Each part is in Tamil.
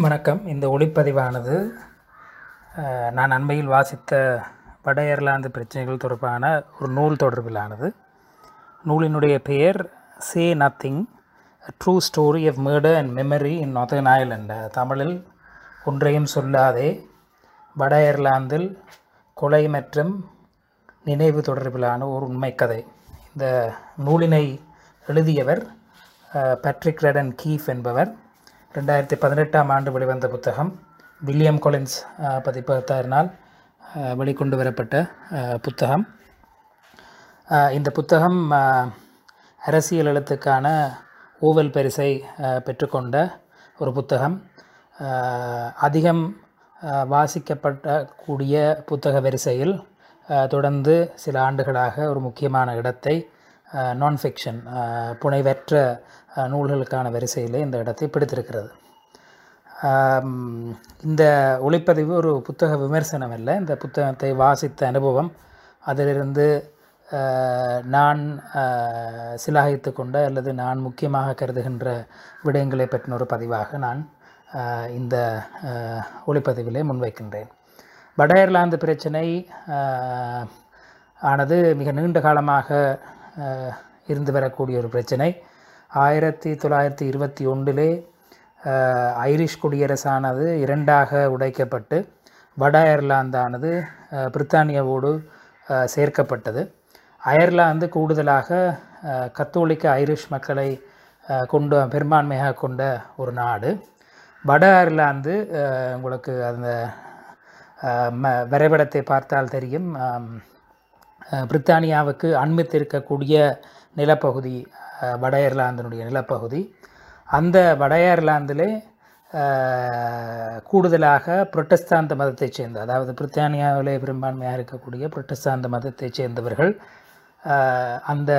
வணக்கம். இந்த ஒளிப்பதிவானது நான் அண்மையில் வாசித்த வட அயர்லாந்து பிரச்சனைகள் தொடர்பான ஒரு நூல் தொடர்பிலானது. நூலினுடைய பெயர் say nothing true story of murder and memory in northern island தமிழில் ஒன்றையும் சொல்லாதே வட அயர்லாந்தில் கொலை மற்றும் நினைவு தொடர்பிலான ஒரு உண்மை கதை இந்த நூலினை எழுதியவர் பேட்ரிக் ரெடன் கீஃப் என்பவர். ரெண்டாயிரத்தி பதினெட்டாம் ஆண்டு வெளிவந்த புத்தகம். வில்லியம் கொலின்ஸ் பதிப்பகத்தாரினால் வெளிக்கொண்டு வரப்பட்ட புத்தகம். இந்த புத்தகம் அரசியல் எழுத்துக்கான ஊவல் பரிசை பெற்றுக்கொண்ட ஒரு புத்தகம். அதிகம் வாசிக்கப்படக்கூடிய புத்தக வரிசையில் தொடர்ந்து சில ஆண்டுகளாக ஒரு முக்கியமான இடத்தை நான் ஃபிக்ஷன் புனைவற்ற நூல்களுக்கான வரிசையிலே இந்த இடத்தை பிடித்திருக்கிறது. இந்த ஒளிப்பதிவு ஒரு புத்தக விமர்சனம் அல்ல. இந்த புத்தகத்தை வாசித்த அனுபவம் அதிலிருந்து நான் சிலாகித்து கொண்ட அல்லது நான் முக்கியமாக கருதுகின்ற விடயங்களை பற்றின ஒரு பதிவாக நான் இந்த ஒளிப்பதிவிலே முன்வைக்கின்றேன். வட அயர்லாந்து பிரச்சனை ஆனது மிக நீண்ட காலமாக இருந்து வரக்கூடிய ஒரு பிரச்சனை. ஆயிரத்தி தொள்ளாயிரத்தி இருபத்தி ஒன்றிலே ஐரிஷ் குடியரசானது இரண்டாக உடைக்கப்பட்டு வட அயர்லாந்தானது பிரித்தானியாவோடு சேர்க்கப்பட்டது. அயர்லாந்து கூடுதலாக கத்தோலிக்க ஐரிஷ் மக்களை கொண்டு பெரும்பான்மையாக கொண்ட ஒரு நாடு. வட அயர்லாந்து உங்களுக்கு அந்த ம- வரைபடத்தை பார்த்தால் தெரியும். பிரித்தானியாவுக்கு அண்மித்திருக்கக்கூடிய நிலப்பகுதி வட அயர்லாந்தினுடைய நிலப்பகுதி. அந்த வட அயர்லாந்திலே கூடுதலாக புரட்டஸ்தாந்த மதத்தைச் சேர்ந்த அதாவது பிரித்தானியாவிலே பெரும்பான்மையாக இருக்கக்கூடிய புரட்டஸ்தாந்த மதத்தைச் சேர்ந்தவர்கள் அந்த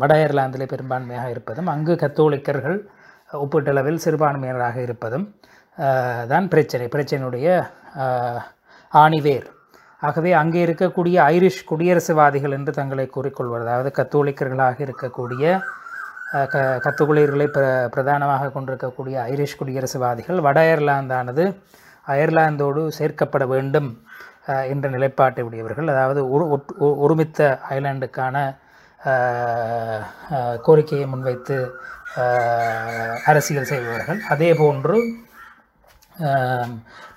வட அயர்லாந்திலே பெரும்பான்மையாக இருப்பதும் அங்கு கத்தோலிக்கர்கள் ஒப்பீட்டளவில் சிறுபான்மையினராக இருப்பதும் தான் பிரச்சனை. பிரச்சனையுடைய ஆணிவேர். ஆகவே அங்கே இருக்கக்கூடிய ஐரிஷ் குடியரசுவாதிகள் என்று தங்களை கூறிக்கொள்வர் அதாவது கத்தோலிக்கர்களாக இருக்கக்கூடிய க கத்தோலிக்கர்களை பிர பிரதானமாக கொண்டிருக்கக்கூடிய ஐரிஷ் குடியரசுவாதிகள் வட அயர்லாந்தானது அயர்லாந்தோடு சேர்க்கப்பட வேண்டும் என்ற நிலைப்பாட்டை உடையவர்கள். அதாவது ஒரு ஒருமித்த ஐலாண்டுக்கான கோரிக்கையை முன்வைத்து அரசியல் செய்பவர்கள். அதே போன்று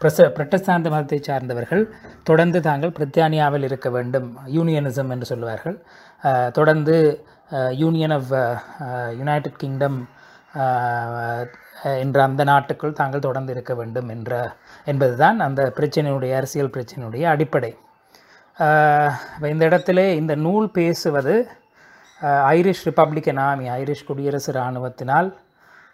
பிரச பிரட்டஸ்தாந்த மதத்தை சார்ந்தவர்கள் தொடர்ந்து தாங்கள் பிரித்தானியாவில் இருக்க வேண்டும் யூனியனிசம் என்று சொல்லுவார்கள் தொடர்ந்து யூனியன் ஆஃப் யுனைடெட் கிங்டம் என்ற அந்த நாட்டுக்குள் தாங்கள் தொடர்ந்து இருக்க வேண்டும் என்ற என்பதுதான் அந்த பிரச்சனையுடைய அரசியல் பிரச்சனையுடைய அடிப்படை. இந்த இடத்திலே இந்த நூல் பேசுவது ஐரிஷ் ரிப்பப்ளிக்கன் எனாமி ஐரிஷ் குடியரசு இராணுவத்தினால்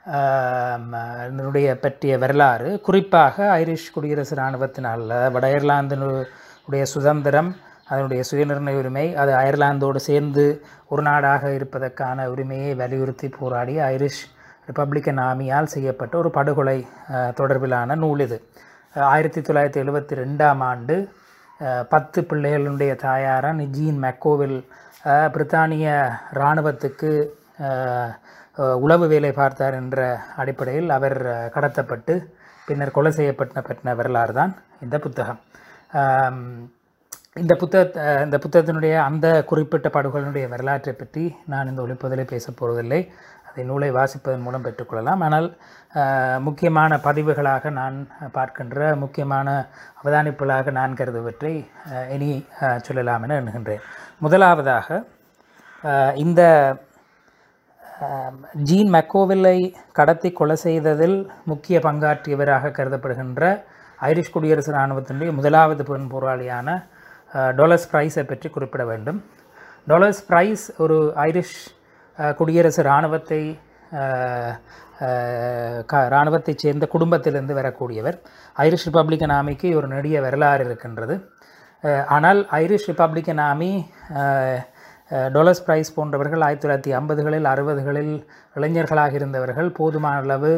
இதனுடைய பற்றிய வரலாறு. குறிப்பாக ஐரிஷ் குடியரசு இராணுவத்தினால் வட அயர்லாந்தினுடைய சுதந்திரம் அதனுடைய சுயநிர்ணய உரிமை அது அயர்லாந்தோடு சேர்ந்து ஒரு நாடாக இருப்பதற்கான உரிமையை வலியுறுத்தி போராடிய ஐரிஷ் ரிப்பப்ளிக்கன் ஆர்மியால் செய்யப்பட்ட ஒரு படுகொலை தொடர்பிலான நூல் இது. ஆயிரத்தி தொள்ளாயிரத்தி எழுபத்தி ரெண்டாம் ஆண்டு பத்து பிள்ளைகளுடைய தாயாரான ஜீன் மெக்கோவில் பிரித்தானிய இராணுவத்துக்கு உளவு வேலை பார்த்தார் என்ற அடிப்படையில் அவர் கடத்தப்பட்டு பின்னர் கொலை செய்யப்பட்ட பற்றின வரலாறு தான் இந்த புத்தகம். இந்த புத்தக இந்த புத்தகத்தினுடைய அந்த குறிப்பிட்ட பாடுகளினுடைய வரலாற்றை பற்றி நான் இந்த ஒளிப்பதிலே பேசப் போவதில்லை. அதை நூலை வாசிப்பதன் மூலம் பெற்றுக்கொள்ளலாம். ஆனால் முக்கியமான பதிவுகளாக நான் பார்க்கின்ற முக்கியமான அவதானிப்புகளாக நான் கருதுவற்றை இனி சொல்லலாம் என எண்ணுகின்றேன். முதலாவதாக இந்த ஜீன் மெக்கோவில்லை கடத்தி கொலை செய்ததில் முக்கிய பங்காற்றியவராக கருதப்படுகின்ற ஐரிஷ் குடியரசு இராணுவத்தினுடைய முதலாவது பெண் போராளியான டொலஸ் ப்ரைஸை பற்றி குறிப்பிட வேண்டும். டொலஸ் ப்ரைஸ் ஒரு ஐரிஷ் குடியரசு இராணுவத்தை க இராணுவத்தைச் சேர்ந்த குடும்பத்திலிருந்து வரக்கூடியவர். ஐரிஷ் ரிப்பப்ளிக்கன் ஆமிக்கு ஒரு நெடிய வரலாறு இருக்கின்றது. ஆனால் ஐரிஷ் ரிப்பப்ளிக்கன் ஆமி டொலஸ் பிரைஸ் போன்றவர்கள் ஆயிரத்தி தொள்ளாயிரத்தி ஐம்பதுகளில் அறுபதுகளில் இளைஞர்களாக இருந்தவர்கள். போதுமான அளவு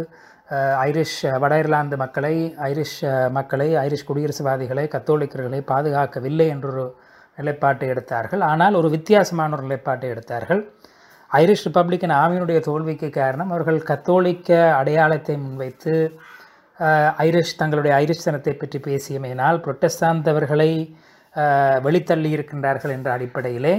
ஐரிஷ் வட இர்லாந்து மக்களை ஐரிஷ் மக்களை ஐரிஷ் குடியரசுவாதிகளை கத்தோலிக்கர்களை பாதுகாக்கவில்லை என்றொரு நிலைப்பாட்டை எடுத்தார்கள். ஆனால் ஒரு வித்தியாசமான ஒரு நிலைப்பாட்டை எடுத்தார்கள். ஐரிஷ் ரிப்பப்ளிக்கன் ஆர்மியினுடைய தோல்விக்கு காரணம் அவர்கள் கத்தோலிக்க அடையாளத்தை முன்வைத்து ஐரிஷ் தங்களுடைய ஐரிஷ் தனத்தை பற்றி பேசியமையினால் புரொட்டஸ்தாந்தவர்களை வெளித்தள்ளி இருக்கின்றார்கள் என்ற அடிப்படையிலே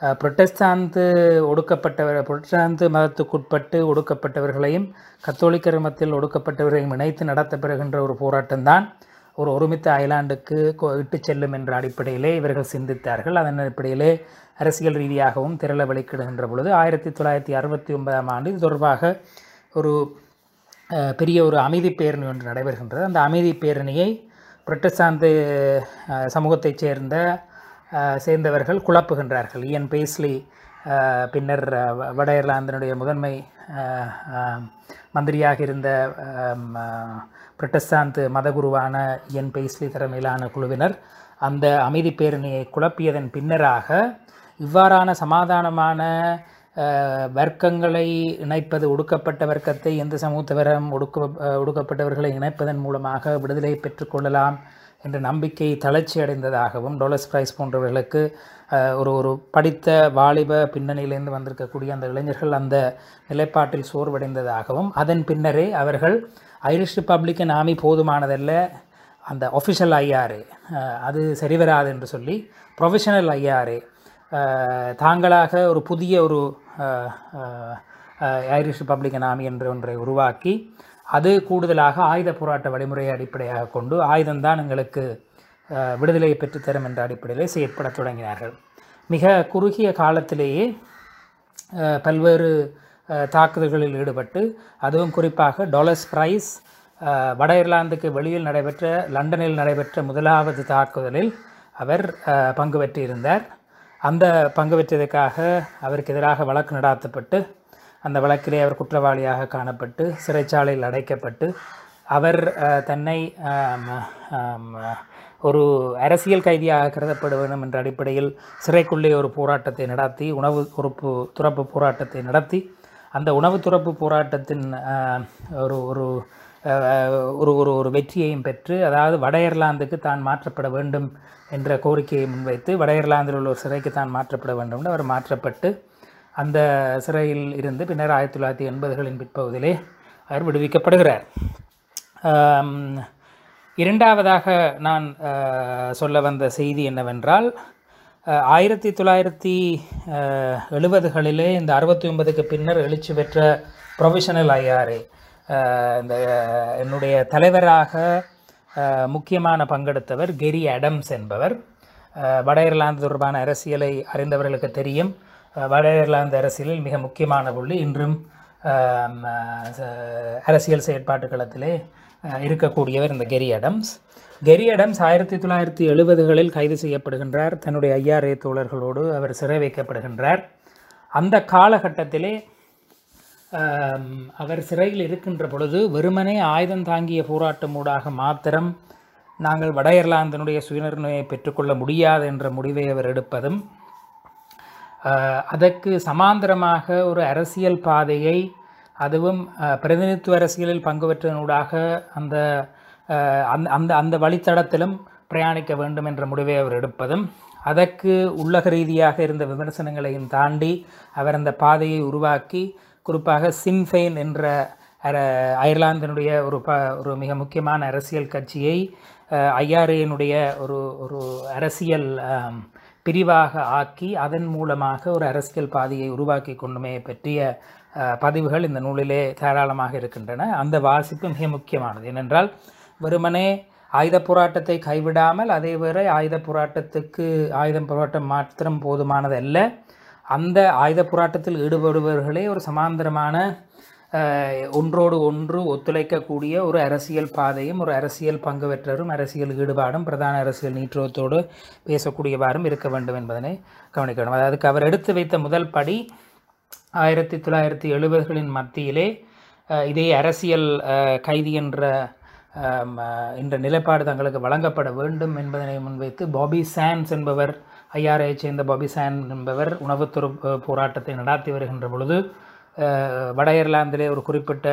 புரொட்டஸ்தாந்து ஒடுக்கப்பட்டவர் புரொட்டஸ்தாந்து மதத்துக்குட்பட்டு ஒடுக்கப்பட்டவர்களையும் கத்தோலிக்க மதத்தில் ஒடுக்கப்பட்டவர்களையும் இணைத்து நடத்தப்பெறுகின்ற ஒரு போராட்டம்தான். ஒரு ஒருமித்த அயலாண்டுக்கு இட்டு இட்டுச் செல்லும் என்ற அடிப்படையிலே இவர்கள் சிந்தித்தார்கள். அதன் அடிப்படையிலே அரசியல் ரீதியாகவும் திரள வெளிக்கிடுகின்ற பொழுது ஆயிரத்தி தொள்ளாயிரத்தி அறுபத்தி ஒன்பதாம் ஆண்டு இது தொடர்பாக ஒரு பெரிய ஒரு அமைதி பேரணி ஒன்று நடைபெறுகின்றது. அந்த அமைதி பேரணியை புரட்டஸ்தாந்து சமூகத்தைச் சேர்ந்த சேர்ந்தவர்கள் குழப்புகின்றார்கள். இயன் பேஸ்லி பின்னர் வட இர்லாந்தினுடைய முதன்மை மந்திரியாக இருந்த பிரிட்டஸ்தாந்து மதகுருவான என் பேஸ்லி தலைமையிலான குழுவினர் அந்த அமைதி பேரணியை குழப்பியதன் பின்னராக இவ்வாறான சமாதானமான வர்க்கங்களை இணைப்பது ஒடுக்கப்பட்ட வர்க்கத்தை எந்த சமூகத்தவரும் ஒடுக்க ஒடுக்கப்பட்டவர்களை இணைப்பதன் மூலமாக விடுதலை பெற்றுக்கொள்ளலாம் என்ற நம்பிக்கை தளர்ச்சி அடைந்ததாகவும் டொலஸ் பிரைஸ் போன்றவர்களுக்கு ஒரு ஒரு படித்த வாலிப பின்னணியிலிருந்து வந்திருக்கக்கூடிய அந்த இளைஞர்கள் அந்த நிலைப்பாட்டில் சோர்வடைந்ததாகவும் அதன் பின்னரே அவர்கள் ஐரிஷ் ரிப்பப்ளிக்கன் ஆமி போதுமானதல்ல அந்த ஒஃபிஷியல் ஐஆர்ஏ அது சரிவராது என்று சொல்லி ப்ரொஃபஷனல் ஐஆர்ஏ தாங்களாக ஒரு புதிய ஒரு ஐரிஷ் ரிப்பப்ளிக்கன் ஆமி என்ற ஒன்றை உருவாக்கி அது கூடுதலாக ஆயுத போராட்ட வழிமுறையை அடிப்படையாக கொண்டு ஆயுதம்தான் எங்களுக்கு விடுதலையை பெற்றுத்தரும் என்ற அடிப்படையிலே செயற்படத் தொடங்கினார்கள். மிக குறுகிய காலத்திலேயே பல்வேறு தாக்குதல்களில் ஈடுபட்டு அதுவும் குறிப்பாக டொலஸ் பிரைஸ் வட இர்லாந்துக்கு வெளியில் நடைபெற்ற லண்டனில் நடைபெற்ற முதலாவது தாக்குதலில் அவர் பங்கு பெற்றிருந்தார். அந்த பங்கு பெற்றதற்காக அவருக்கு எதிராக வழக்கு நடாத்தப்பட்டு அந்த வழக்கிலே அவர் குற்றவாளியாக காணப்பட்டு சிறைச்சாலையில் அடைக்கப்பட்டு அவர் தன்னை ஒரு அரசியல் கைதியாக கருதப்பட வேண்டும் என்ற அடிப்படையில் சிறைக்குள்ளே ஒரு போராட்டத்தை நடத்தி உணவு துறப்பு துறப்பு போராட்டத்தை நடத்தி அந்த உணவு துறப்பு போராட்டத்தின் ஒரு ஒரு ஒரு ஒரு ஒரு வெற்றியையும் பெற்று அதாவது வட இர்லாந்துக்கு தான் மாற்றப்பட வேண்டும் என்ற கோரிக்கையை முன்வைத்து வட இர்லாந்தில் உள்ள ஒரு சிறைக்கு தான் மாற்றப்பட வேண்டும் என்று அவர் மாற்றப்பட்டு அந்த சிறையில் இருந்து பின்னர் ஆயிரத்தி தொள்ளாயிரத்தி எண்பதுகளின் பிற்பகுதியிலே அவர் விடுவிக்கப்படுகிறார். இரண்டாவதாக நான் சொல்ல வந்த செய்தி என்னவென்றால் ஆயிரத்தி தொள்ளாயிரத்தி எழுபதுகளிலே இந்த அறுபத்தி ஒன்பதுக்கு பின்னர் எழுச்சி பெற்ற ப்ரொஃபஷனல் ஐஆர்ஏ இந்த என்னுடைய தலைவராக முக்கியமான பங்கெடுத்தவர் கெரி அடம்ஸ் என்பவர். வட இர்லாந்து தொடர்பான அரசியலை அறிந்தவர்களுக்கு தெரியும். வட இர்லாந்து அரசியலில் மிக முக்கியமான புள்ளி. இன்றும் அரசியல் செயற்பாட்டு களத்திலே இருக்கக்கூடியவர் இந்த கெரி அடம்ஸ் கெரி அடம்ஸ் ஆயிரத்தி தொள்ளாயிரத்தி எழுபதுகளில் கைது செய்யப்படுகின்றார். தன்னுடைய ஐஆர்ஏ தோழர்களோடு அவர் சிறை வைக்கப்படுகின்றார். அந்த காலகட்டத்திலே அவர் சிறையில் இருக்கின்ற பொழுது வெறுமனே ஆயுதம் தாங்கிய போராட்டமூடாக மாத்திரம் நாங்கள் வட இர்லாந்தினுடைய சுயநிர்ணயை பெற்றுக்கொள்ள முடியாது என்ற முடிவை அவர் எடுப்பதும் அதற்கு சமாந்தரமாக ஒரு அரசியல் பாதையை அதுவும் பிரதிநிதித்துவ அரசியலில் பங்கு பெற்றதனூடாக அந்த அந்த அந்த அந்த வழித்தடத்திலும் பிரயாணிக்க வேண்டும் என்ற முடிவை அவர் எடுப்பதும் அதற்கு உள்ளக ரீதியாக இருந்த விமர்சனங்களையும் தாண்டி அவர் அந்த பாதையை உருவாக்கி குறிப்பாக சின்ஃபெயின் என்ற அர அயர்லாந்தினுடைய ஒரு ப ஒரு மிக முக்கியமான அரசியல் கட்சியை ஐஆர்ஏனுடைய ஒரு ஒரு அரசியல் பிரிவாக ஆக்கி அதன் மூலமாக ஒரு அரசியல் பாதையை உருவாக்கி கொண்டுமே பற்றிய பதிவுகள் இந்த நூலிலே தாராளமாக இருக்கின்றன. அந்த வாசிப்பு மிக முக்கியமானது. ஏனென்றால் வெறுமனே ஆயுத போராட்டத்தை கைவிடாமல் அதே வேற ஆயுத போராட்டத்துக்கு ஆயுத போராட்டம் மாத்திரம் போதுமானதல்ல. அந்த ஆயுத போராட்டத்தில் ஈடுபடுபவர்களே ஒரு சமாந்தரமான ஒன்றோடு ஒன்று ஒத்துழைக்கக்கூடிய ஒரு அரசியல் பாதையும் ஒரு அரசியல் பங்கு பெற்றரும் அரசியல் ஈடுபாடும் பிரதான அரசியல் நீற்றுவத்தோடு பேசக்கூடியவாறும் இருக்க வேண்டும் என்பதனை கவனிக்க வேண்டும் அதாவது அவர் எடுத்து வைத்த முதல் படி ஆயிரத்தி தொள்ளாயிரத்தி எழுபதுகளின் மத்தியிலே இதே அரசியல் கைதி என்ற என்ற நிலைப்பாடு தங்களுக்கு வழங்கப்பட வேண்டும் என்பதனை முன்வைத்து பாபி சான்ஸ் என்பவர் ஐஆர்ஐ சேர்ந்த பாபி சான் என்பவர் உணவுத்துறை போராட்டத்தை நடாத்தி வருகின்ற பொழுது வட இர்லாந்திலே ஒரு குறிப்பிட்ட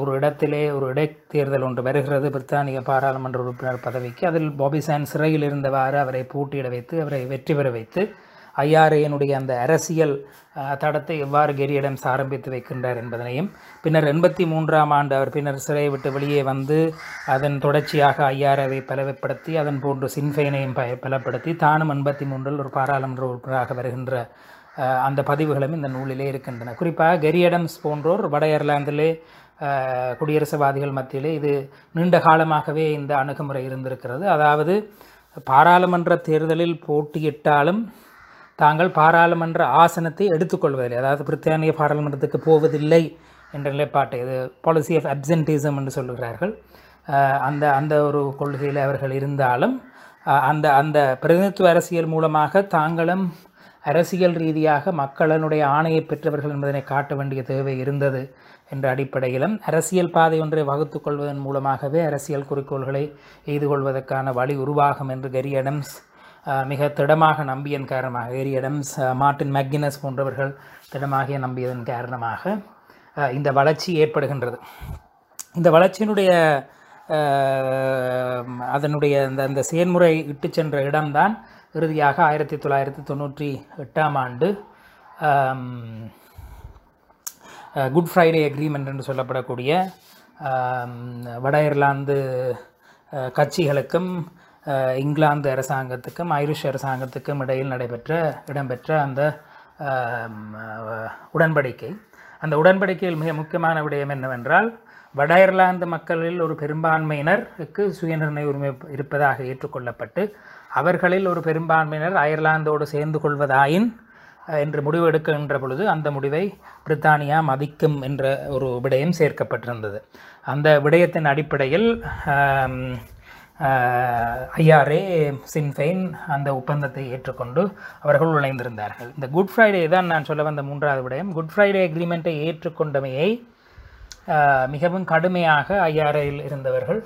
ஒரு இடத்திலே ஒரு இடைத்தேர்தல் ஒன்று வருகிறது. பிரித்தானிய பாராளுமன்ற உறுப்பினர் பதவிக்கு. அதில் பாபி சான் சிறையில் இருந்தவாறு அவரை போட்டியிட வைத்து அவரை வெற்றி பெற வைத்து ஐஆர்ஏனுடைய அந்த அரசியல் தடத்தை எவ்வாறு கெரியடம்ஸ் ஆரம்பித்து வைக்கின்றார் என்பதனையும் பின்னர் எண்பத்தி மூன்றாம் ஆண்டு அவர் பின்னர் சிறையை விட்டு வெளியே வந்து அதன் தொடர்ச்சியாக ஐஆர்ஏவை பலவப்படுத்தி அதன் போன்று சின்ஃபைனையும் ப பலப்படுத்தி தானும் எண்பத்தி மூன்றில் ஒரு பாராளுமன்ற உறுப்பினராக வருகின்ற அந்த பதிவுகளும் இந்த நூலிலே இருக்கின்றன. குறிப்பாக கெரியடம்ஸ் போன்றோர் வட அயர்லாந்திலே குடியரசுவாதிகள் மத்தியிலே இது நீண்ட காலமாகவே இந்த அணுகுமுறை இருந்திருக்கிறது. அதாவது பாராளுமன்ற தேர்தலில் போட்டியிட்டாலும் தாங்கள் பாராளுமன்ற ஆசனத்தை எடுத்துக்கொள்வதில்லை. அதாவது பிரித்தானிய பாராளுமன்றத்துக்கு போவதில்லை என்ற நிலைப்பாட்டை இது பாலிசி ஆஃப் அப்சென்டிசம் என்று சொல்கிறார்கள் அந்த அந்த ஒரு கொள்கையில் அவர்கள் இருந்தாலும் அந்த அந்த பிரதிநிதித்துவ அரசியல் மூலமாக தாங்களும் அரசியல் ரீதியாக மக்களனுடைய ஆணையை பெற்றவர்கள் என்பதனை காட்ட வேண்டிய தேவை இருந்தது என்ற அடிப்படையிலும் அரசியல் பாதை ஒன்றை வகுத்து கொள்வதன் மூலமாகவே அரசியல் குறிக்கோள்களை எய்து கொள்வதற்கான வழி உருவாகும் என்று கெரி அடம்ஸ் மிக திடமாக நம்பியன் காரணமாக கெரி அடம்ஸ் மார்டின் மார்ட்டின் போன்றவர்கள் திடமாக நம்பியதன் காரணமாக இந்த வளர்ச்சி ஏற்படுகின்றது. இந்த வளர்ச்சியினுடைய அதனுடைய அந்த அந்த செயல்முறை இட்டு சென்ற இடம்தான் இறுதியாக ஆயிரத்தி தொள்ளாயிரத்தி தொண்ணூற்றி எட்டாம் ஆண்டு குட் ஃப்ரைடே அக்ரிமெண்ட் என்று சொல்லப்படக்கூடிய வட இர்லாந்து கட்சிகளுக்கும் இங்கிலாந்து அரசாங்கத்துக்கும் ஐரிஷ் அரசாங்கத்துக்கும் இடையில் நடைபெற்ற இடம்பெற்ற அந்த உடன்படிக்கை. அந்த உடன்படிக்கையில் மிக முக்கியமான விடயம் என்னவென்றால் வட இர்லாந்து மக்களில் ஒரு பெரும்பான்மையினருக்கு சுயநிர்ணய உரிமை இருப்பதாக ஏற்றுக்கொள்ளப்பட்டு அவர்களில் ஒரு பெரும்பான்மையினர் அயர்லாந்தோடு சேர்ந்து கொள்வதாயின் என்று முடிவு எடுக்கின்ற பொழுது அந்த முடிவை பிரித்தானியா மதிக்கும் என்ற ஒரு விடயம் சேர்க்கப்பட்டிருந்தது. அந்த விடயத்தின் அடிப்படையில் ஐஆர்ஏ சின்ஃபெயின் அந்த ஒப்பந்தத்தை ஏற்றுக்கொண்டு அவர்கள் நுழைந்திருந்தார்கள் இந்த குட் ஃப்ரைடே தான் நான் சொல்ல வந்த மூன்றாவது விடயம். குட் ஃப்ரைடே அக்ரிமெண்ட்டை ஏற்றுக்கொண்டமையை மிகவும் கடுமையாக ஐஆர்ஏயில் இருந்தவர்கள்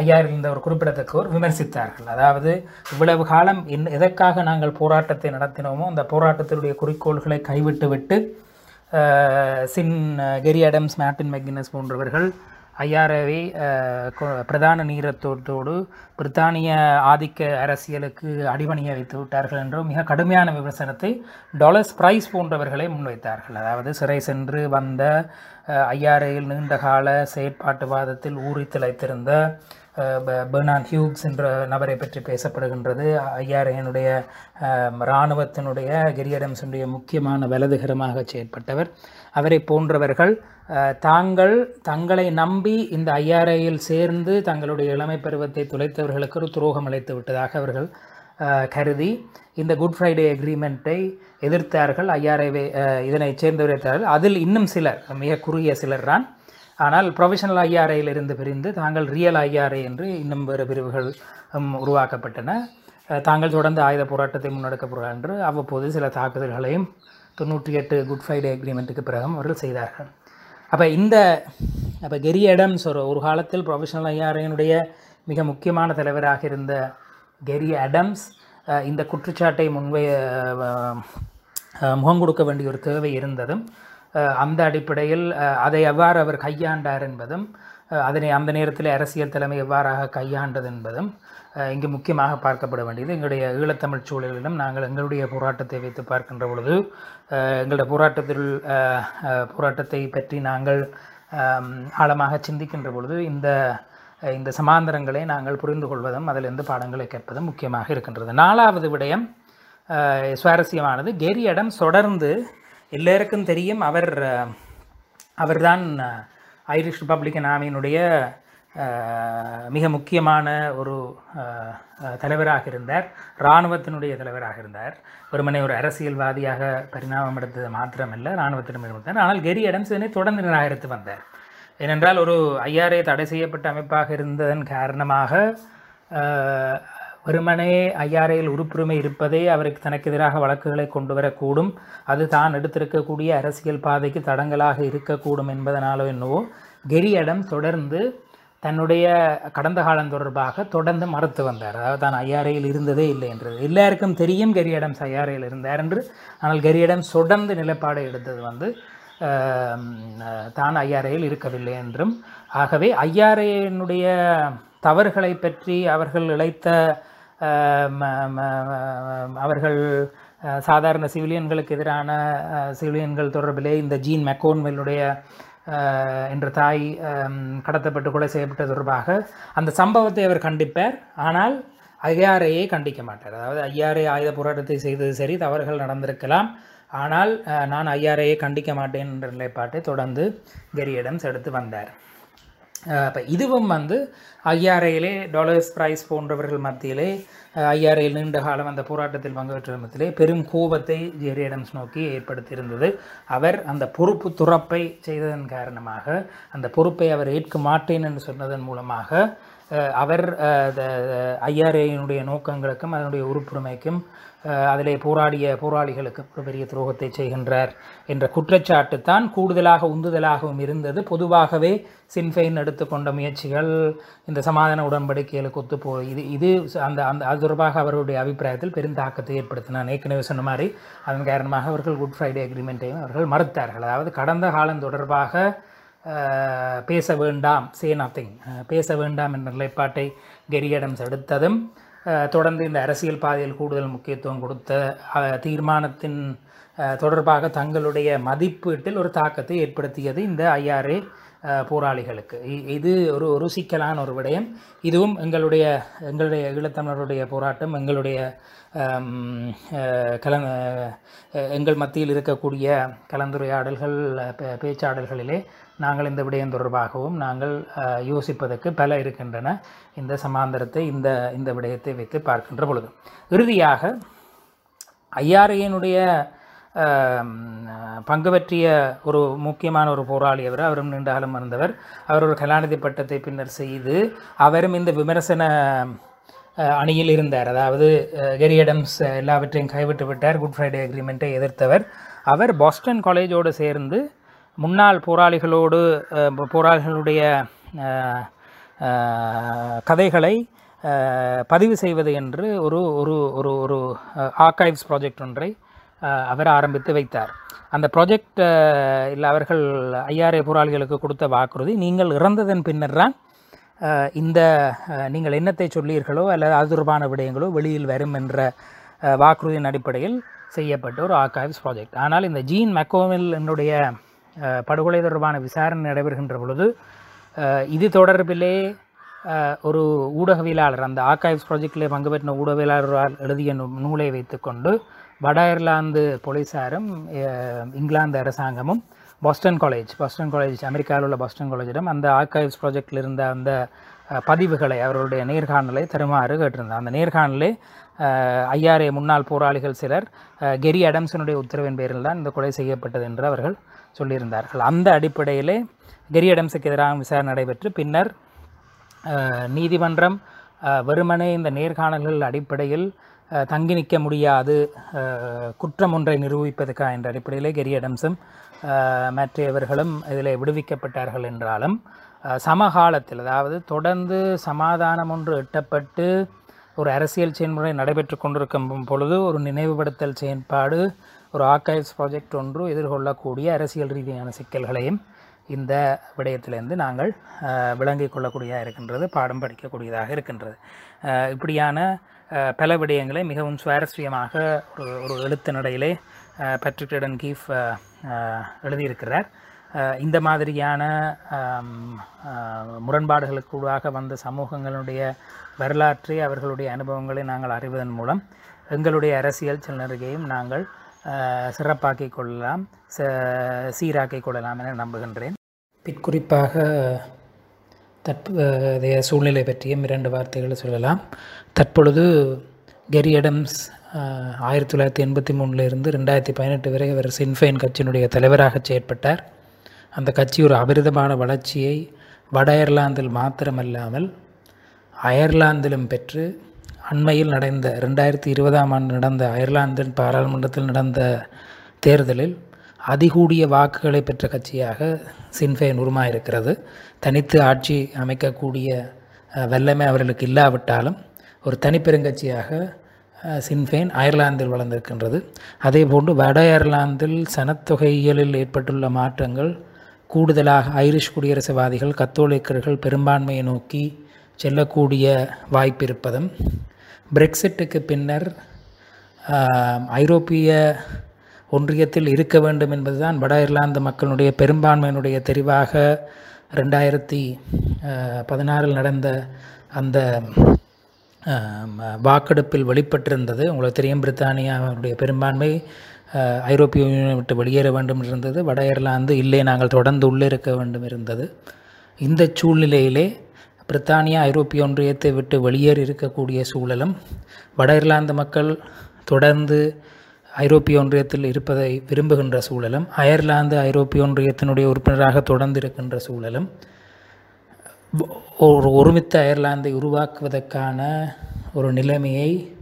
ஐயாயிரம் இருந்த ஒரு குறிப்பிடத்தக்கோர் விமர்சித்தார்கள். அதாவது இவ்வளவு காலம் என் எதற்காக நாங்கள் போராட்டத்தை நடத்தினோமோ அந்த போராட்டத்தினுடைய குறிக்கோள்களை கைவிட்டுவிட்டு சின் கெரி அடம்ஸ் மேட்டின் மெக்கினஸ் போன்றவர்கள் ஐஆர்ஏவை பிரதான நீரத்தோட்டோடு பிரித்தானிய ஆதிக்க அரசியலுக்கு அடிபணிய வைத்து விட்டார்கள் என்றும் மிக கடுமையான விமர்சனத்தை டாலர்ஸ் பிரைஸ் போன்றவர்களை முன்வைத்தார்கள். அதாவது சிறை சென்று வந்த ஐஆர்ஏயில் நீண்டகால செயற்பாட்டுவாதத்தில் ஊறி திளைத்திருந்த பெர்னான் ஹியூக்ஸ் என்ற நபரை பற்றி பேசப்படுகின்றது. ஐஆர்ஏனுடைய இராணுவத்தினுடைய கெரியடம்ஸுடைய முக்கியமான வலதுகரமாக செயற்பட்டவர். அவரை போன்றவர்கள் தாங்கள் தங்களை நம்பி இந்த ஐஆர்ஐயில் சேர்ந்து தங்களுடைய இளமை பருவத்தை துளைத்தவர்களுக்கு ஒரு துரோகம் அளித்து விட்டதாக அவர்கள் கருதி இந்த குட் ஃப்ரைடே அக்ரிமெண்ட்டை எதிர்த்தார்கள். ஐஆர்ஐவை இதனை சேர்ந்தவர்கள் அதில் இன்னும் சிலர் மிக குறுகிய சிலர் தான். ஆனால் ப்ரொஃபஷனல் ஐஆர்ஐயில் இருந்து பிரிந்து தாங்கள் ரியல் ஐஆர்ஐ என்று இன்னும் வேறு பிரிவுகள் உருவாக்கப்பட்டன. தாங்கள் தொடர்ந்து ஆயுத போராட்டத்தை முன்னெடுக்க போகிறார் என்று அவ்வப்போது சில தாக்குதல்களையும் தொண்ணூற்றி எட்டு குட் ஃப்ரைடே அக்ரிமெண்ட்டுக்கு பிறகும் அவர்கள் செய்தார்கள். அப்போ இந்த அப்போ கெரி அடம்ஸ் ஒரு ஒரு காலத்தில் ப்ரொஃபஷனல் ஐஆர்ஐனுடைய மிக முக்கியமான தலைவராக இருந்த கெரி அடம்ஸ் இந்த குற்றச்சாட்டை முன்வை முகம் கொடுக்க வேண்டிய ஒரு தேவை இருந்ததும் அந்த அடிப்படையில் அதை எவ்வாறு அவர் கையாண்டார் என்பதும் அதனை அந்த நேரத்தில் அரசியல் தலைமை எவ்வாறாக கையாண்டது என்பதும் இங்கு முக்கியமாக பார்க்கப்பட வேண்டியது. எங்களுடைய ஈழத்தமிழ் சூழலிலும் நாங்கள் எங்களுடைய போராட்டத்தை வைத்து பார்க்கின்ற பொழுது எங்களுடைய போராட்டத்தில் போராட்டத்தை பற்றி நாங்கள் ஆழமாக சிந்திக்கின்ற பொழுது இந்த இந்த சமாந்தரங்களை நாங்கள் புரிந்து கொள்வதும் அதிலிருந்து பாடங்களை கேட்பதும் முக்கியமாக இருக்கின்றது. நாலாவது விடயம் சுவாரஸ்யமானது. கெரி அடம் தொடர்ந்து எல்லோருக்கும் தெரியும் அவர் அவர்தான் ஐரிஷ் ரிப்பப்ளிக்கன் ஆர்மியினுடைய மிக முக்கியமான ஒரு தலைவராக இருந்தார். இராணுவத்தினுடைய தலைவராக இருந்தார். வெறுமனே ஒரு அரசியல்வாதியாக பரிணாமம் எடுத்தது மாத்திரமல்ல இராணுவத்திடம் இருந்தார் ஆனால் கெரி அடம்ஸ் இதனை தொடர்ந்து நிராகரித்து வந்தார். ஏனென்றால் ஒரு ஐஆர்ஏ தடை செய்யப்பட்ட அமைப்பாக இருந்ததன் காரணமாக வெறுமனே ஐஆர்ஏயில் உறுப்புரிமை இருப்பதே அவருக்கு தனக்கு எதிராக வழக்குகளை கொண்டு வரக்கூடும். அது தான் எடுத்திருக்கக்கூடிய அரசியல் பாதைக்கு தடங்கலாக இருக்கக்கூடும் என்பதனாலோ என்னவோ கெரியிடம் தொடர்ந்து தன்னுடைய கடந்த காலம் தொடர்பாக தொடர்ந்து மறுத்து வந்தார். அதாவது தான் ஐஆர்ஐயில் இருந்ததே இல்லை என்றது. எல்லாருக்கும் தெரியும் கெரியடம் ஐயாரையில் இருந்தார் என்று. ஆனால் கெரியடம் தொடர்ந்து நிலைப்பாடு எடுத்தது வந்து தான் ஐஆர்ஐயில் இருக்கவில்லை என்றும். ஆகவே ஐயாரையினுடைய தவறுகளை பற்றி அவர்கள் இழைத்த அவர்கள் சாதாரண சிவிலியன்களுக்கு எதிரான சிவிலியன்கள் தொடர்பிலே இந்த ஜீன் மெக்கோன்வெல்லுடைய என்ற தாய் கடத்தப்பட்டு கொலை செய்யப்பட்டது தொடர்பாக அந்த சம்பவத்தை அவர் கண்டிப்பார். ஆனால் ஐயாரையே கண்டிக்க மாட்டார். அதாவது ஐஆர்ஐ ஆயுத போராட்டத்தை செய்தது சரி தவறுகள் நடந்திருக்கலாம். ஆனால் நான் ஐயாரையே கண்டிக்க மாட்டேன் என்ற நிலைப்பாட்டை தொடர்ந்து கெரியிடம் செடுத்து வந்தார். இப்போ இதுவும் வந்து ஐஆர்ஐயிலே டாலர்ஸ் பிரைஸ் போன்றவர்கள் மத்தியிலே ஐஆர்ஐயில் நீண்ட காலம் அந்த போராட்டத்தில் பங்கு மத்தியிலே பெரும் கோபத்தை ஜெரி அடம்ஸ் நோக்கி ஏற்படுத்தியிருந்தது. அவர் அந்த பொறுப்பு துறப்பை செய்ததன் காரணமாக அந்த பொறுப்பை அவர் ஏற்க மாட்டேன் என்று சொன்னதன் மூலமாக அவர் ஐஆர்ஐயினுடைய நோக்கங்களுக்கும் அதனுடைய உறுப்புரிமைக்கும் அதிலே போராடிய போராளிகளுக்கு ஒரு பெரிய துரோகத்தை செய்கின்றார் என்ற குற்றச்சாட்டு தான் கூடுதலாக உந்துதலாகவும் இருந்தது. பொதுவாகவே சின்ஃபெயின் எடுத்துக்கொண்ட முயற்சிகள் இந்த சமாதான உடன்படிக்கைகளுக்கு ஒத்துப்போ இது இது அந்த அந்த அது தொடர்பாக அவருடைய அபிப்பிராயத்தில் பெரும் தாக்கத்தை ஏற்படுத்தின நான் ஏற்கனவே சொன்ன மாதிரி அதன் காரணமாக அவர்கள் குட் ஃப்ரைடே அக்ரிமெண்ட்டையும் அவர்கள் மறுத்தார்கள். அதாவது கடந்த காலம் தொடர்பாக பேச வேண்டாம் சே நத்திங் பேச வேண்டாம் என்ற நிலைப்பாட்டை கெரியடம்ஸ் எடுத்ததும் தொடர்ந்து இந்த அரசியல் பாதையில் கூடுதல் முக்கியத்துவம் கொடுத்த தீர்மானத்தின் தொடர்பாக தங்களுடைய மதிப்பீட்டில் ஒரு தாக்கத்தை ஏற்படுத்தியது இந்த ஐஆர்ஏ போராளிகளுக்கு. இ- இது ஒரு ஒரு சிக்கலான ஒரு விடயம். இதுவும் எங்களுடைய எங்களுடைய ஈழத்தமிழருடைய போராட்டம் எங்களுடைய கலந் கல எங்கள் மத்தியில் இருக்கக்கூடிய கலந்துரையாடல்கள் பேச்சாடல்களிலே நாங்கள் இந்த விடயம் தொடர்பாகவும் நாங்கள் யோசிப்பதற்கு பல இருக்கின்றன. இந்த சமாந்தரத்தை இந்த இந்த விடயத்தை வைத்து பார்க்கின்ற பொழுது. இறுதியாக ஐஆர்ஐயினுடைய பங்கு பற்றிய ஒரு முக்கியமான ஒரு போராளி அவர் அவரும் நீண்ட காலம் இருந்தவர். அவர் ஒரு கலாநிதி பட்டத்தை பின்னர் செய்து அவரும் இந்த விமர்சன அணியில் இருந்தார். அதாவது கெரி அடம்ஸ் எல்லாவற்றையும் கைவிட்டு விட்டார். குட் ஃப்ரைடே அக்ரிமெண்ட்டை எதிர்த்தவர். அவர் பாஸ்டன் காலேஜோடு சேர்ந்து முன்னாள் போராளிகளோடு போராளிகளுடைய கதைகளை பதிவு செய்வது என்று ஒரு ஒரு ஒரு ஒரு ஆர்கைவ்ஸ் ப்ராஜெக்ட் ஒன்றை அவர் ஆரம்பித்து வைத்தார். அந்த ப்ராஜெக்ட் இல்லை அவர்கள் ஐஆர்ஏ போராளிகளுக்கு கொடுத்த வாக்குறுதி நீங்கள் இறந்ததன் பின்னர் தான் இந்த நீங்கள் என்னத்தை சொல்லீர்களோ அல்லது அது தொடர்பான விடயங்களோ வெளியில் வரும் என்ற வாக்குறுதியின் அடிப்படையில் செய்யப்பட்ட ஒரு ஆர்கைவ்ஸ் ப்ராஜெக்ட் ஆனால் இந்த ஜீன் மெக்கோவில் என்னுடைய படுகொலை தொடர்பான விசாரணை நடைபெறுகின்ற பொழுது இது தொடர்பிலே ஒரு ஊடகவியலாளர் அந்த ஆர்கைவ்ஸ் ப்ராஜெக்டிலே பங்கு பெற்ற ஊடகவியலாளரால் எழுதிய நூலை வைத்துக்கொண்டு வட அயர்லாந்து போலீஸாரும் இங்கிலாந்து அரசாங்கமும் பாஸ்டன் காலேஜ் பாஸ்டன் காலேஜ் அமெரிக்காவில் உள்ள பாஸ்டன் காலேஜிடம் அந்த ஆர்கைவ்ஸ் ப்ராஜெக்டில் இருந்த அந்த பதிவுகளை அவர்களுடைய நேர்காணலை தருமாறு கேட்டிருந்தார். அந்த நேர்காணலே ஐஆர்ஏ முன்னாள் போராளிகள் சிலர் கெரி அடம்சனுடைய உத்தரவின் பேரில் தான் இந்த கொலை செய்யப்பட்டது என்று அவர்கள் சொல்லியிருந்தார்கள். அந்த அடிப்படையிலே கெரி அடம்ஸுக்கு எதிராக விசாரணை நடைபெற்று பின்னர் நீதிமன்றம் வெறுமனே இந்த நேர்காணல்கள் அடிப்படையில் தங்கி நிற்க முடியாது குற்றம் ஒன்றை நிரூபிப்பதற்கா என்ற அடிப்படையிலே கெரி அடம்ஸும் மற்றவர்களும் இதில் விடுவிக்கப்பட்டார்கள் என்றாலும் சமகாலத்தில் அதாவது தொடர்ந்து சமாதானம் ஒன்று எட்டப்பட்டு ஒரு அரசியல் செயல்முறை நடைபெற்று கொண்டிருக்கும் பொழுது ஒரு நினைவுபடுத்தல் செயற்பாடு ஒரு ஆர்கைவ்ஸ் ப்ராஜெக்ட் ஒன்று எதிர்கொள்ளக்கூடிய அரசியல் ரீதியான சிக்கல்களையும் இந்த விடயத்திலிருந்து நாங்கள் விளங்கிக் கொள்ளக்கூடியதாக இருக்கின்றது பாடம் படிக்கக்கூடியதாக இருக்கின்றது. இப்படியான பல விடயங்களை மிகவும் சுவாரஸ்யமாக ஒரு ஒரு எழுத்து நடையிலே பட்ரிக் டெடன் கீஃப் எழுதியிருக்கிறார். இந்த மாதிரியான ஆம், முரண்பாடுகளுக்கூடாக வந்த சமூகங்களுடைய வரலாற்றை அவர்களுடைய அனுபவங்களை நாங்கள் அறிவதன் மூலம் எங்களுடைய அரசியல் செல்நருகையும் நாங்கள் சிறப்பாக்கி சிறப்பாக்கிக் கொள்ளலாம் ச- சீராக்கிக் கொள்ளலாம் என நம்புகின்றேன். பிற்குறிப்பாக தற்போதைய சூழ்நிலை பற்றியும் இரண்டு வார்த்தைகளை சொல்லலாம். தற்பொழுது கெரி அடம்ஸ் ஆயிரத்தி தொள்ளாயிரத்தி எண்பத்தி மூணுலேருந்து ரெண்டாயிரத்தி பதினெட்டு வரை அவர் சின்ஃபைன் கட்சியினுடைய தலைவராக செயற்பட்டார். அந்த கட்சி ஒரு அபரிதமான வளர்ச்சியை வட அயர்லாந்தில் மாத்திரமல்லாமல் அயர்லாந்திலும் பெற்று அண்மையில் நடந்த ரெண்டாயிரத்தி இருபதாம் ஆண்டு நடந்த அயர்லாந்தின் பாராளுமன்றத்தில் நடந்த தேர்தலில் அதிகூடிய வாக்குகளை பெற்ற கட்சியாக சின்ஃபேன் உருமாயிருக்கிறது தனித்து ஆட்சி அமைக்கக்கூடிய அஹ், வல்லமை அவர்களுக்கு இல்லாவிட்டாலும் ஒரு தனிப்பெருங்கட்சியாக சின்ஃபேன் அயர்லாந்தில் வளர்ந்திருக்கின்றது. அதேபோன்று வட அயர்லாந்தில் சனத்தொகையியலில் ஏற்பட்டுள்ள மாற்றங்கள் கூடுதலாக ஐரிஷ் குடியரசுவாதிகள் கத்தோலிக்கர்கள் பெரும்பான்மையை நோக்கி செல்லக்கூடிய வாய்ப்பு இருப்பதும் பிரெக்சிட்டுக்கு பின்னர் ஐரோப்பிய ஒன்றியத்தில் இருக்க வேண்டும் என்பதுதான் வட இர்லாந்து மக்களுடைய பெரும்பான்மையினுடைய தெரிவாக ரெண்டாயிரத்தி பதினாறில் நடந்த அந்த வாக்கெடுப்பில் வெளிப்பட்டிருந்தது. உங்களுக்கு தெரியும் பிரித்தானியாவுடைய பெரும்பான்மை ஐரோப்பிய யூனியனை விட்டு வெளியேற வேண்டும் இருந்தது. வட இர்லாந்து இல்லை நாங்கள் தொடர்ந்து உள்ளே இருக்க வேண்டும் இருந்தது. இந்த சூழ்நிலையிலே பிரித்தானியா ஐரோப்பிய ஒன்றியத்தை விட்டு வெளியேறி இருக்கக்கூடிய சூழலும் வட இர்லாந்து மக்கள் தொடர்ந்து ஐரோப்பிய ஒன்றியத்தில் இருப்பதை விரும்புகின்ற சூழலும் அயர்லாந்து ஐரோப்பிய ஒன்றியத்தினுடைய உறுப்பினராக தொடர்ந்து இருக்கின்ற சூழலும் ஒரு ஒருமித்த அயர்லாந்தை உருவாக்குவதற்கான ஒரு நிலைமையை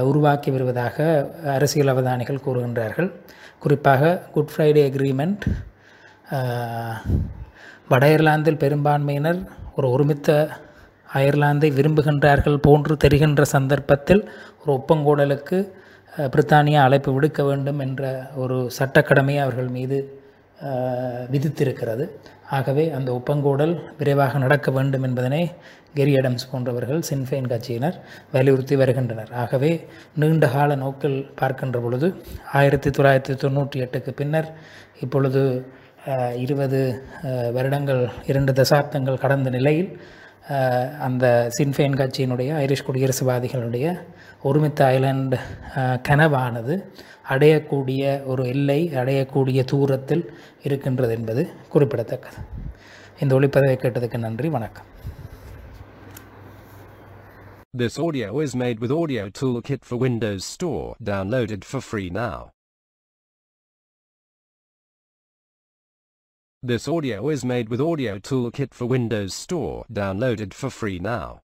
உருவாக்கி வருவதாக அரசியல் அவதானிகள் கூறுகின்றார்கள். குறிப்பாக குட் ஃப்ரைடே அக்ரிமெண்ட் வட அயர்லாந்தில் பெரும்பான்மையினர் ஒரு ஒருமித்த அயர்லாந்தை விரும்புகின்றார்கள் போன்று தெரிகின்ற சந்தர்ப்பத்தில் ஒரு ஒப்பங்கூடலுக்கு பிரித்தானியா அழைப்பு விடுக்க வேண்டும் என்ற ஒரு சட்டக்கடமையை அவர்கள் மீது விதித்திருக்கிறது. ஆகவே அந்த ஒப்பங்கூடல் விரைவாக நடக்க வேண்டும் என்பதனை கெரி அடம்ஸ் போன்றவர்கள் சின்ஃபைன் கட்சியினர் வலியுறுத்தி வருகின்றனர். ஆகவே நீண்ட கால நோக்கில் பார்க்கின்ற பொழுது ஆயிரத்தி தொள்ளாயிரத்தி தொண்ணூற்றி எட்டுக்கு பின்னர் இப்பொழுது இருபது வருடங்கள் இரண்டு தசாப்தங்கள் கடந்த நிலையில் அந்த சின்ஃபேன் கட்சியினுடைய ஐரிஷ் குடியரசுவாதிகளுடைய ஒருமித்த ஐலாண்டு கனவானது அடையக்கூடிய ஒரு எல்லை அடையக்கூடிய தூரத்தில் இருக்கின்றது என்பது குறிப்பிடத்தக்கது இந்த ஒளிப்பதவை கேட்டதுக்கு நன்றி வணக்கம் This audio is made with Audio Toolkit for Windows Store, downloaded for free now. This audio is made with Audio Toolkit for Windows Store, downloaded for free now.